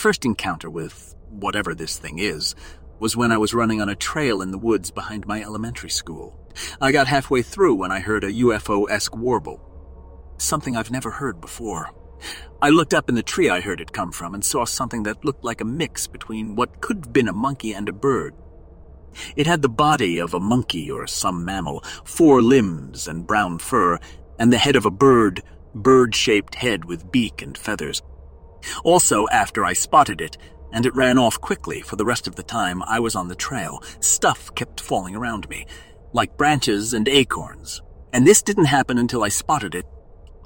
first encounter with whatever this thing is was when I was running on a trail in the woods behind my elementary school. I got halfway through when I heard a UFO-esque warble. Something I've never heard before. I looked up in the tree I heard it come from and saw something that looked like a mix between what could have been a monkey and a bird. It had the body of a monkey or some mammal, four limbs and brown fur, and the head of a bird, bird-shaped head with beak and feathers. Also, after I spotted it, and it ran off quickly for the rest of the time I was on the trail, stuff kept falling around me, like branches and acorns. And this didn't happen until I spotted it.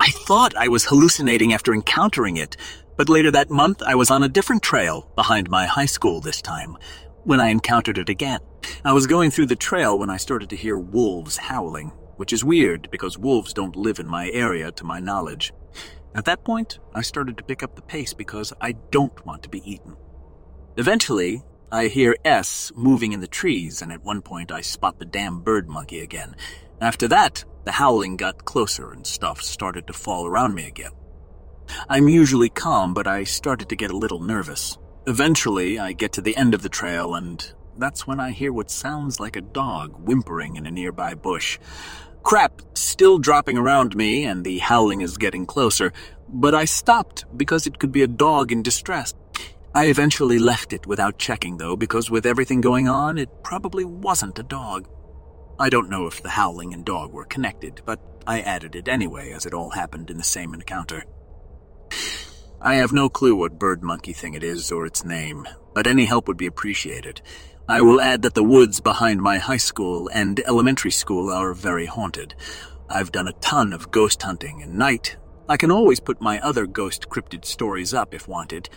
I thought I was hallucinating after encountering it, but later that month I was on a different trail behind my high school this time, when I encountered it again. I was going through the trail when I started to hear wolves howling, which is weird because wolves don't live in my area to my knowledge. At that point, I started to pick up the pace because I don't want to be eaten. Eventually, I hear S moving in the trees, and at one point I spot the damn bird monkey again. After that, the howling got closer and stuff started to fall around me again. I'm usually calm, but I started to get a little nervous. Eventually, I get to the end of the trail, and that's when I hear what sounds like a dog whimpering in a nearby bush. Crap still dropping around me, and the howling is getting closer, but I stopped because it could be a dog in distress. I eventually left it without checking, though, because with everything going on, it probably wasn't a dog. I don't know if the howling and dog were connected, but I added it anyway, as it all happened in the same encounter. I have no clue what bird monkey thing it is or its name, but any help would be appreciated. I will add that the woods behind my high school and elementary school are very haunted. I've done a ton of ghost hunting and night. I can always put my other ghost cryptid stories up if wanted,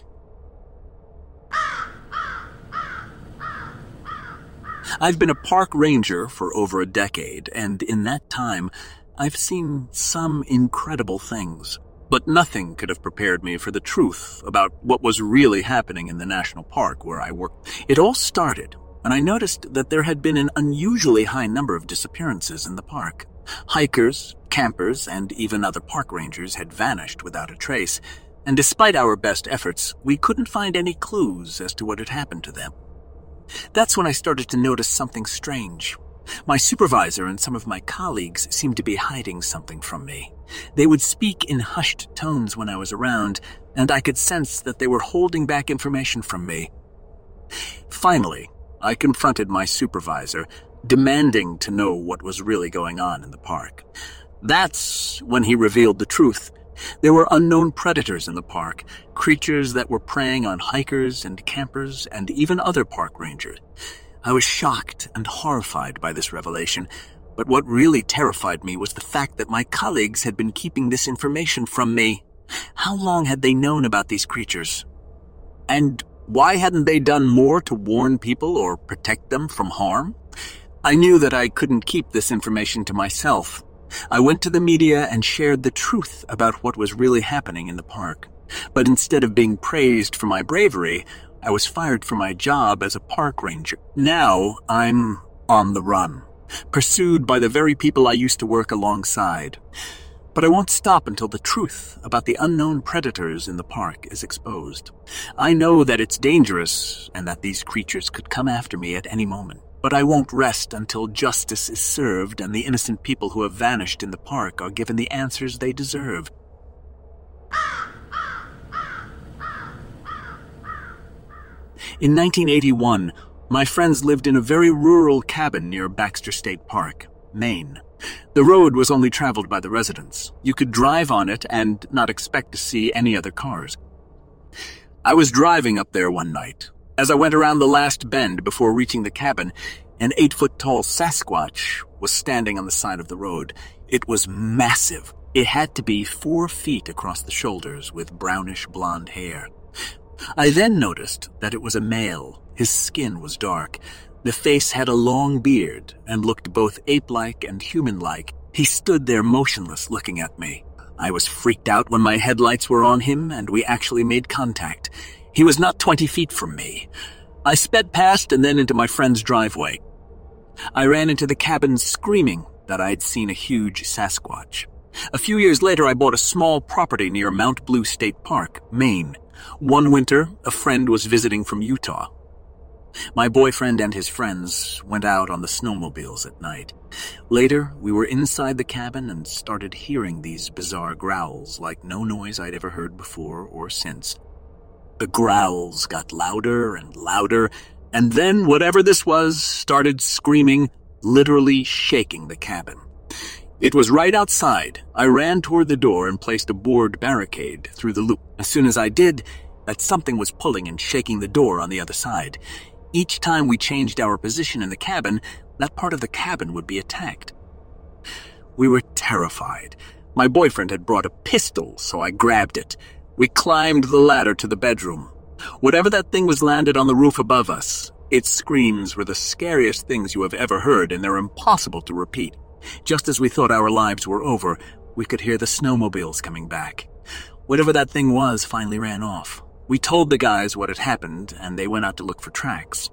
I've been a park ranger for over a decade, and in that time, I've seen some incredible things. But nothing could have prepared me for the truth about what was really happening in the national park where I worked. It all started when I noticed that there had been an unusually high number of disappearances in the park. Hikers, campers, and even other park rangers had vanished without a trace, and despite our best efforts, we couldn't find any clues as to what had happened to them. That's when I started to notice something strange. My supervisor and some of my colleagues seemed to be hiding something from me. They would speak in hushed tones when I was around, and I could sense that they were holding back information from me. Finally, I confronted my supervisor, demanding to know what was really going on in the park. That's when he revealed the truth there were unknown predators in the park, creatures that were preying on hikers and campers and even other park rangers. I was shocked and horrified by this revelation, but what really terrified me was the fact that my colleagues had been keeping this information from me. How long had they known about these creatures? And why hadn't they done more to warn people or protect them from harm? I knew that I couldn't keep this information to myself, I went to the media and shared the truth about what was really happening in the park. But instead of being praised for my bravery, I was fired from my job as a park ranger. Now I'm on the run, pursued by the very people I used to work alongside. But I won't stop until the truth about the unknown predators in the park is exposed. I know that it's dangerous and that these creatures could come after me at any moment. But I won't rest until justice is served and the innocent people who have vanished in the park are given the answers they deserve. In 1981, my friends lived in a very rural cabin near Baxter State Park, Maine. The road was only traveled by the residents. You could drive on it and not expect to see any other cars. I was driving up there one night as I went around the last bend before reaching the cabin, an eight foot tall Sasquatch was standing on the side of the road. It was massive. It had to be four feet across the shoulders with brownish blonde hair. I then noticed that it was a male. His skin was dark. The face had a long beard and looked both ape like and human like. He stood there motionless looking at me. I was freaked out when my headlights were on him and we actually made contact. He was not 20 feet from me. I sped past and then into my friend's driveway. I ran into the cabin screaming that I had seen a huge Sasquatch. A few years later, I bought a small property near Mount Blue State Park, Maine. One winter, a friend was visiting from Utah. My boyfriend and his friends went out on the snowmobiles at night. Later, we were inside the cabin and started hearing these bizarre growls like no noise I'd ever heard before or since. The growls got louder and louder, and then whatever this was started screaming, literally shaking the cabin. It was right outside. I ran toward the door and placed a board barricade through the loop. As soon as I did, that something was pulling and shaking the door on the other side. Each time we changed our position in the cabin, that part of the cabin would be attacked. We were terrified. My boyfriend had brought a pistol, so I grabbed it. We climbed the ladder to the bedroom. Whatever that thing was landed on the roof above us, its screams were the scariest things you have ever heard, and they're impossible to repeat. Just as we thought our lives were over, we could hear the snowmobiles coming back. Whatever that thing was finally ran off. We told the guys what had happened, and they went out to look for tracks.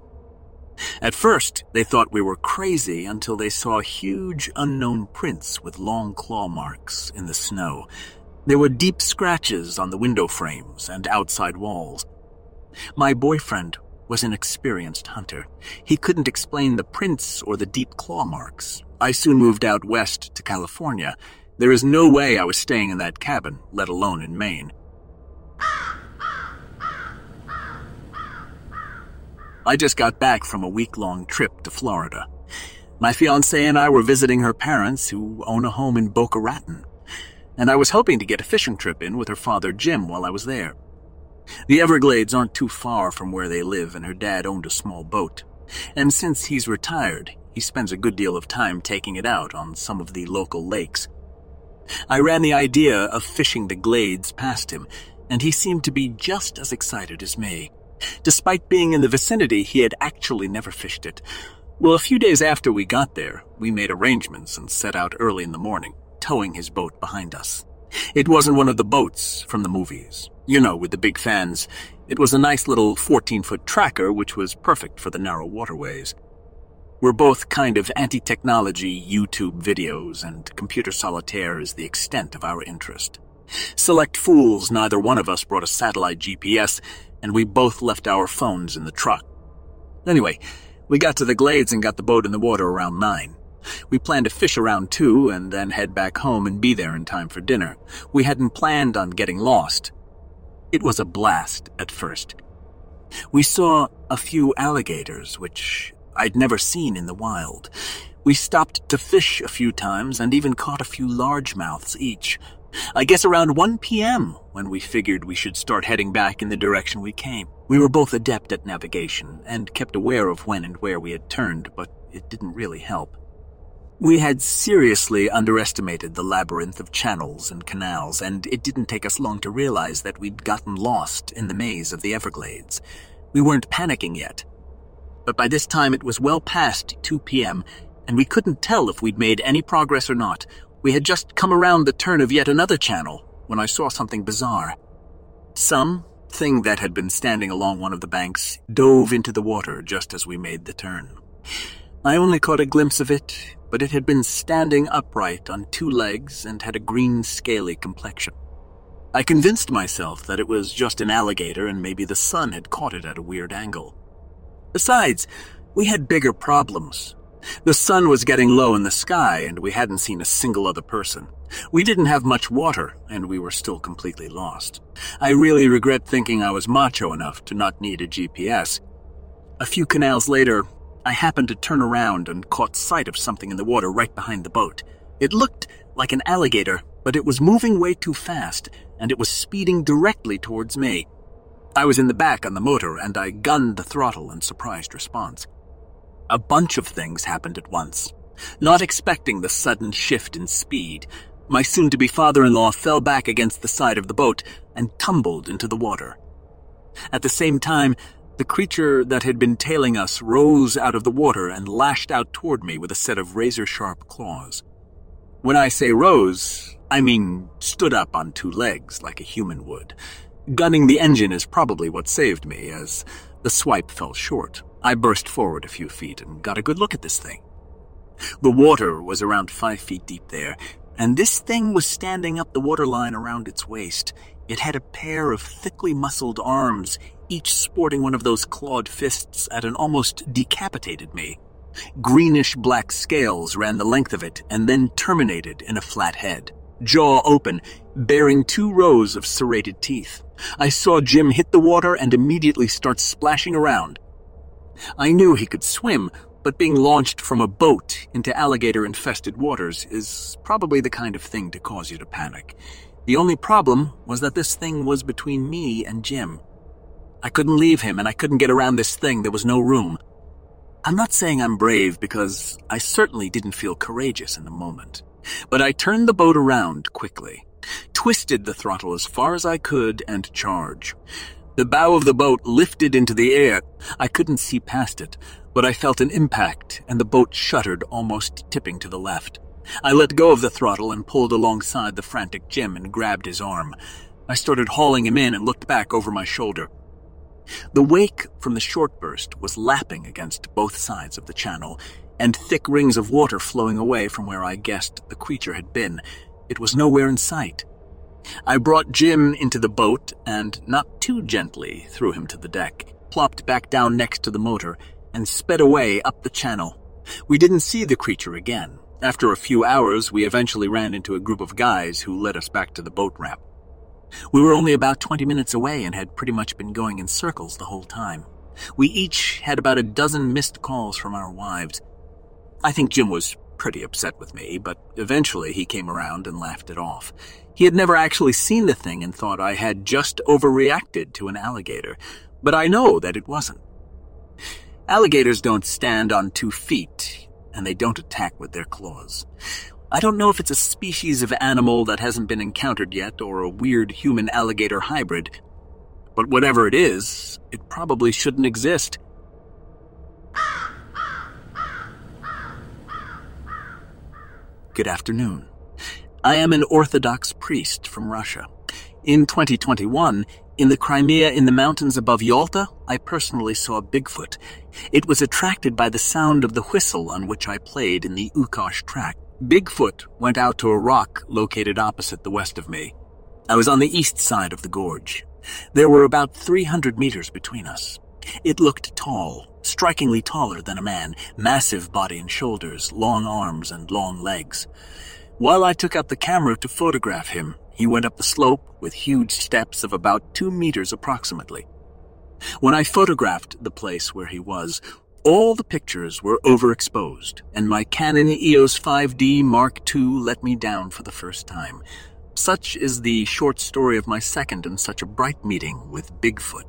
At first, they thought we were crazy until they saw huge unknown prints with long claw marks in the snow. There were deep scratches on the window frames and outside walls. My boyfriend was an experienced hunter. He couldn't explain the prints or the deep claw marks. I soon moved out west to California. There is no way I was staying in that cabin, let alone in Maine. I just got back from a week long trip to Florida. My fiancée and I were visiting her parents, who own a home in Boca Raton, and I was hoping to get a fishing trip in with her father Jim while I was there. The Everglades aren't too far from where they live, and her dad owned a small boat. And since he's retired, he spends a good deal of time taking it out on some of the local lakes. I ran the idea of fishing the glades past him, and he seemed to be just as excited as me. Despite being in the vicinity, he had actually never fished it. Well, a few days after we got there, we made arrangements and set out early in the morning, towing his boat behind us. It wasn't one of the boats from the movies, you know, with the big fans. It was a nice little 14 foot tracker, which was perfect for the narrow waterways. We're both kind of anti technology YouTube videos, and computer solitaire is the extent of our interest. Select fools, neither one of us brought a satellite GPS, and we both left our phones in the truck. Anyway, we got to the glades and got the boat in the water around 9. We planned to fish around 2 and then head back home and be there in time for dinner. We hadn't planned on getting lost. It was a blast at first. We saw a few alligators, which I'd never seen in the wild. We stopped to fish a few times and even caught a few largemouths each, I guess around 1 p.m. when we figured we should start heading back in the direction we came. We were both adept at navigation and kept aware of when and where we had turned, but it didn't really help. We had seriously underestimated the labyrinth of channels and canals, and it didn't take us long to realize that we'd gotten lost in the maze of the Everglades. We weren't panicking yet. But by this time it was well past 2 p.m., and we couldn't tell if we'd made any progress or not, we had just come around the turn of yet another channel when I saw something bizarre. Some thing that had been standing along one of the banks dove into the water just as we made the turn. I only caught a glimpse of it, but it had been standing upright on two legs and had a green, scaly complexion. I convinced myself that it was just an alligator and maybe the sun had caught it at a weird angle. Besides, we had bigger problems. The sun was getting low in the sky, and we hadn't seen a single other person. We didn't have much water, and we were still completely lost. I really regret thinking I was macho enough to not need a GPS. A few canals later, I happened to turn around and caught sight of something in the water right behind the boat. It looked like an alligator, but it was moving way too fast, and it was speeding directly towards me. I was in the back on the motor, and I gunned the throttle in surprised response. A bunch of things happened at once. Not expecting the sudden shift in speed, my soon to be father in law fell back against the side of the boat and tumbled into the water. At the same time, the creature that had been tailing us rose out of the water and lashed out toward me with a set of razor sharp claws. When I say rose, I mean stood up on two legs like a human would. Gunning the engine is probably what saved me, as the swipe fell short. I burst forward a few feet and got a good look at this thing. The water was around five feet deep there, and this thing was standing up the waterline around its waist. It had a pair of thickly muscled arms, each sporting one of those clawed fists that had almost decapitated me. Greenish black scales ran the length of it and then terminated in a flat head, jaw open, bearing two rows of serrated teeth. I saw Jim hit the water and immediately start splashing around. I knew he could swim, but being launched from a boat into alligator infested waters is probably the kind of thing to cause you to panic. The only problem was that this thing was between me and Jim. I couldn't leave him and I couldn't get around this thing, there was no room. I'm not saying I'm brave because I certainly didn't feel courageous in the moment, but I turned the boat around quickly, twisted the throttle as far as I could, and charged. The bow of the boat lifted into the air. I couldn't see past it, but I felt an impact and the boat shuddered, almost tipping to the left. I let go of the throttle and pulled alongside the frantic Jim and grabbed his arm. I started hauling him in and looked back over my shoulder. The wake from the short burst was lapping against both sides of the channel, and thick rings of water flowing away from where I guessed the creature had been. It was nowhere in sight. I brought Jim into the boat and, not too gently, threw him to the deck, plopped back down next to the motor, and sped away up the channel. We didn't see the creature again. After a few hours, we eventually ran into a group of guys who led us back to the boat ramp. We were only about 20 minutes away and had pretty much been going in circles the whole time. We each had about a dozen missed calls from our wives. I think Jim was pretty upset with me, but eventually he came around and laughed it off. He had never actually seen the thing and thought I had just overreacted to an alligator, but I know that it wasn't. Alligators don't stand on two feet, and they don't attack with their claws. I don't know if it's a species of animal that hasn't been encountered yet or a weird human alligator hybrid, but whatever it is, it probably shouldn't exist. Good afternoon. I am an Orthodox priest from Russia. In 2021, in the Crimea in the mountains above Yalta, I personally saw Bigfoot. It was attracted by the sound of the whistle on which I played in the Ukosh track. Bigfoot went out to a rock located opposite the west of me. I was on the east side of the gorge. There were about 300 meters between us. It looked tall, strikingly taller than a man, massive body and shoulders, long arms and long legs. While I took out the camera to photograph him, he went up the slope with huge steps of about two meters approximately. When I photographed the place where he was, all the pictures were overexposed, and my Canon EOS 5D Mark II let me down for the first time. Such is the short story of my second and such a bright meeting with Bigfoot.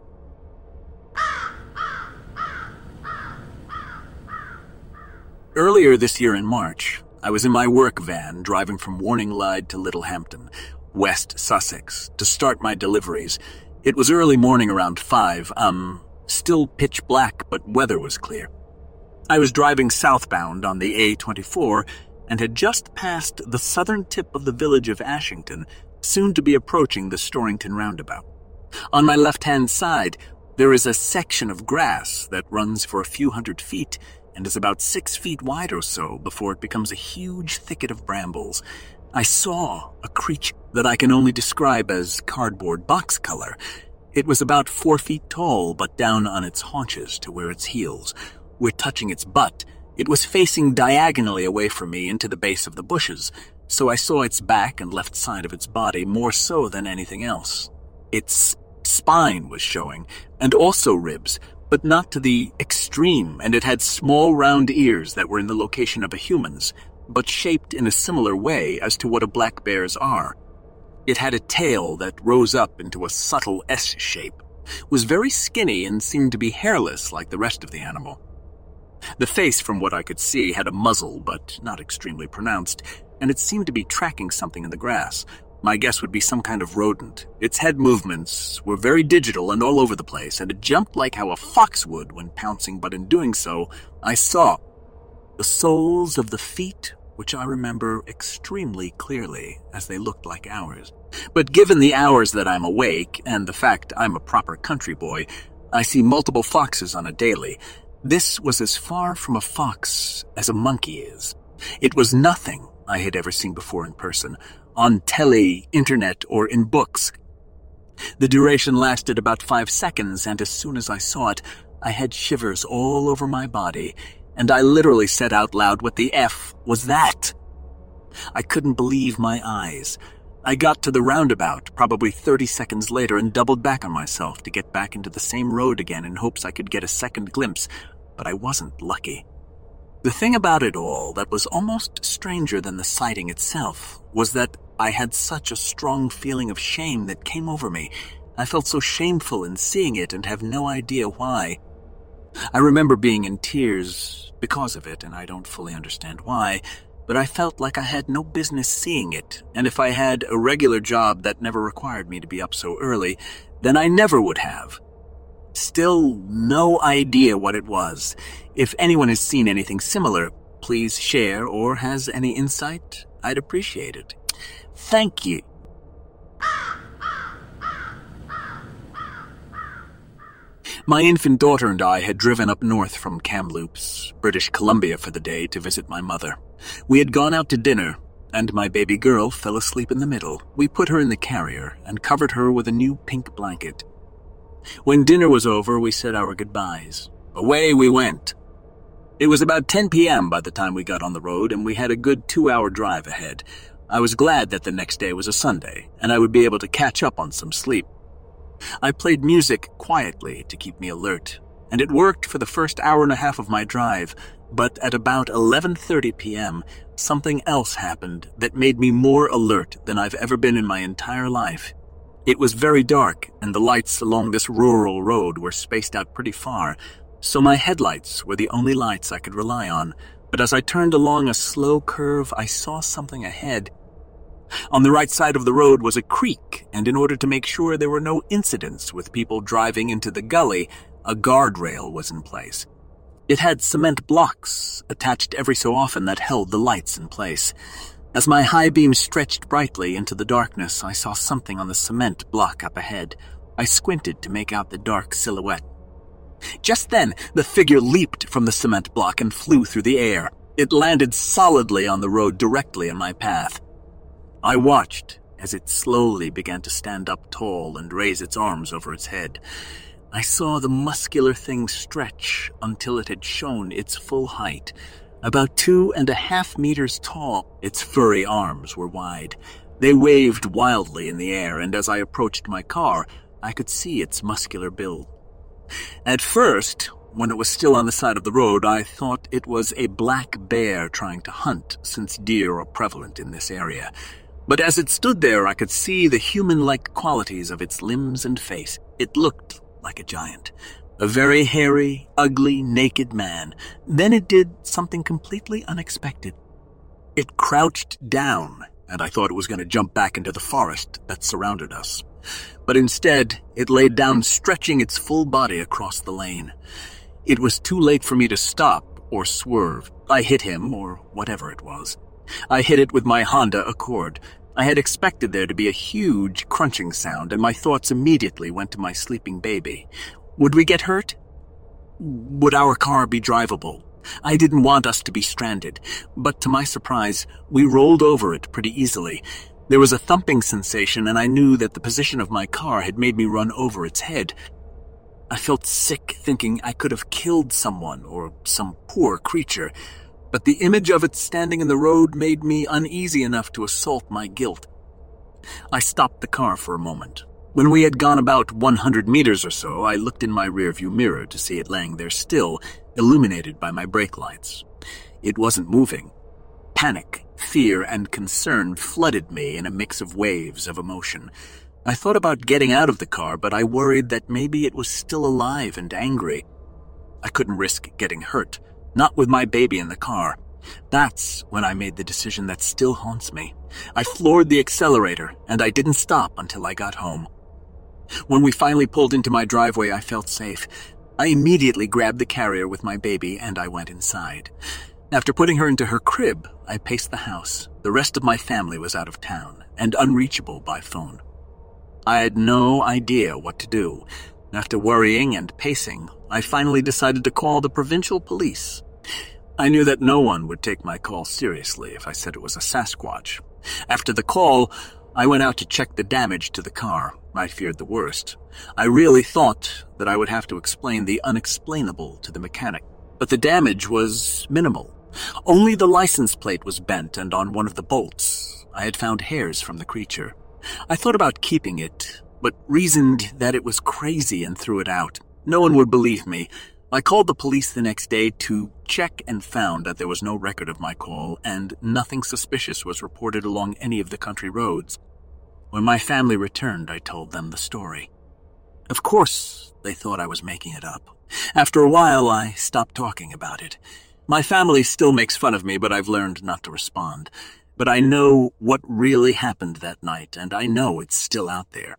Earlier this year in March, I was in my work van driving from Warninglid to Littlehampton, West Sussex, to start my deliveries. It was early morning around five, um, Still pitch black, but weather was clear. I was driving southbound on the A24 and had just passed the southern tip of the village of Ashington, soon to be approaching the Storrington roundabout. On my left hand side, there is a section of grass that runs for a few hundred feet and is about six feet wide or so before it becomes a huge thicket of brambles. I saw a creature that I can only describe as cardboard box color, it was about four feet tall, but down on its haunches to where its heels were touching its butt. It was facing diagonally away from me into the base of the bushes, so I saw its back and left side of its body more so than anything else. Its spine was showing, and also ribs, but not to the extreme, and it had small round ears that were in the location of a human's, but shaped in a similar way as to what a black bear's are. It had a tail that rose up into a subtle S shape, was very skinny and seemed to be hairless like the rest of the animal. The face, from what I could see, had a muzzle, but not extremely pronounced, and it seemed to be tracking something in the grass. My guess would be some kind of rodent. Its head movements were very digital and all over the place, and it jumped like how a fox would when pouncing, but in doing so, I saw the soles of the feet which I remember extremely clearly as they looked like ours. But given the hours that I'm awake and the fact I'm a proper country boy, I see multiple foxes on a daily. This was as far from a fox as a monkey is. It was nothing I had ever seen before in person, on telly, internet, or in books. The duration lasted about five seconds, and as soon as I saw it, I had shivers all over my body, and I literally said out loud, What the F was that? I couldn't believe my eyes. I got to the roundabout, probably 30 seconds later, and doubled back on myself to get back into the same road again in hopes I could get a second glimpse, but I wasn't lucky. The thing about it all that was almost stranger than the sighting itself was that I had such a strong feeling of shame that came over me. I felt so shameful in seeing it and have no idea why. I remember being in tears because of it, and I don't fully understand why, but I felt like I had no business seeing it, and if I had a regular job that never required me to be up so early, then I never would have. Still, no idea what it was. If anyone has seen anything similar, please share or has any insight, I'd appreciate it. Thank you. My infant daughter and I had driven up north from Kamloops, British Columbia for the day to visit my mother. We had gone out to dinner, and my baby girl fell asleep in the middle. We put her in the carrier and covered her with a new pink blanket. When dinner was over, we said our goodbyes. Away we went. It was about 10 p.m. by the time we got on the road, and we had a good two hour drive ahead. I was glad that the next day was a Sunday, and I would be able to catch up on some sleep. I played music quietly to keep me alert, and it worked for the first hour and a half of my drive, but at about 11:30 p.m., something else happened that made me more alert than I've ever been in my entire life. It was very dark, and the lights along this rural road were spaced out pretty far, so my headlights were the only lights I could rely on. But as I turned along a slow curve, I saw something ahead. On the right side of the road was a creek, and in order to make sure there were no incidents with people driving into the gully, a guardrail was in place. It had cement blocks attached every so often that held the lights in place. As my high beam stretched brightly into the darkness, I saw something on the cement block up ahead. I squinted to make out the dark silhouette. Just then, the figure leaped from the cement block and flew through the air. It landed solidly on the road directly in my path. I watched as it slowly began to stand up tall and raise its arms over its head. I saw the muscular thing stretch until it had shown its full height. About two and a half meters tall, its furry arms were wide. They waved wildly in the air, and as I approached my car, I could see its muscular build. At first, when it was still on the side of the road, I thought it was a black bear trying to hunt, since deer are prevalent in this area. But as it stood there, I could see the human like qualities of its limbs and face. It looked like a giant. A very hairy, ugly, naked man. Then it did something completely unexpected. It crouched down, and I thought it was going to jump back into the forest that surrounded us. But instead, it laid down, stretching its full body across the lane. It was too late for me to stop or swerve. I hit him, or whatever it was. I hit it with my Honda Accord. I had expected there to be a huge crunching sound, and my thoughts immediately went to my sleeping baby. Would we get hurt? Would our car be drivable? I didn't want us to be stranded, but to my surprise, we rolled over it pretty easily. There was a thumping sensation, and I knew that the position of my car had made me run over its head. I felt sick thinking I could have killed someone or some poor creature but the image of it standing in the road made me uneasy enough to assault my guilt. I stopped the car for a moment. When we had gone about 100 meters or so, I looked in my rearview mirror to see it laying there still, illuminated by my brake lights. It wasn't moving. Panic, fear, and concern flooded me in a mix of waves of emotion. I thought about getting out of the car, but I worried that maybe it was still alive and angry. I couldn't risk getting hurt not with my baby in the car. That's when I made the decision that still haunts me. I floored the accelerator, and I didn't stop until I got home. When we finally pulled into my driveway, I felt safe. I immediately grabbed the carrier with my baby and I went inside. After putting her into her crib, I paced the house. The rest of my family was out of town and unreachable by phone. I had no idea what to do. After worrying and pacing, I finally decided to call the provincial police I knew that no one would take my call seriously if I said it was a Sasquatch. After the call, I went out to check the damage to the car. I feared the worst. I really thought that I would have to explain the unexplainable to the mechanic. But the damage was minimal. Only the license plate was bent, and on one of the bolts, I had found hairs from the creature. I thought about keeping it, but reasoned that it was crazy and threw it out. No one would believe me. I called the police the next day to check and found that there was no record of my call, and nothing suspicious was reported along any of the country roads. When my family returned, I told them the story. Of course, they thought I was making it up. After a while, I stopped talking about it. My family still makes fun of me, but I've learned not to respond. But I know what really happened that night, and I know it's still out there.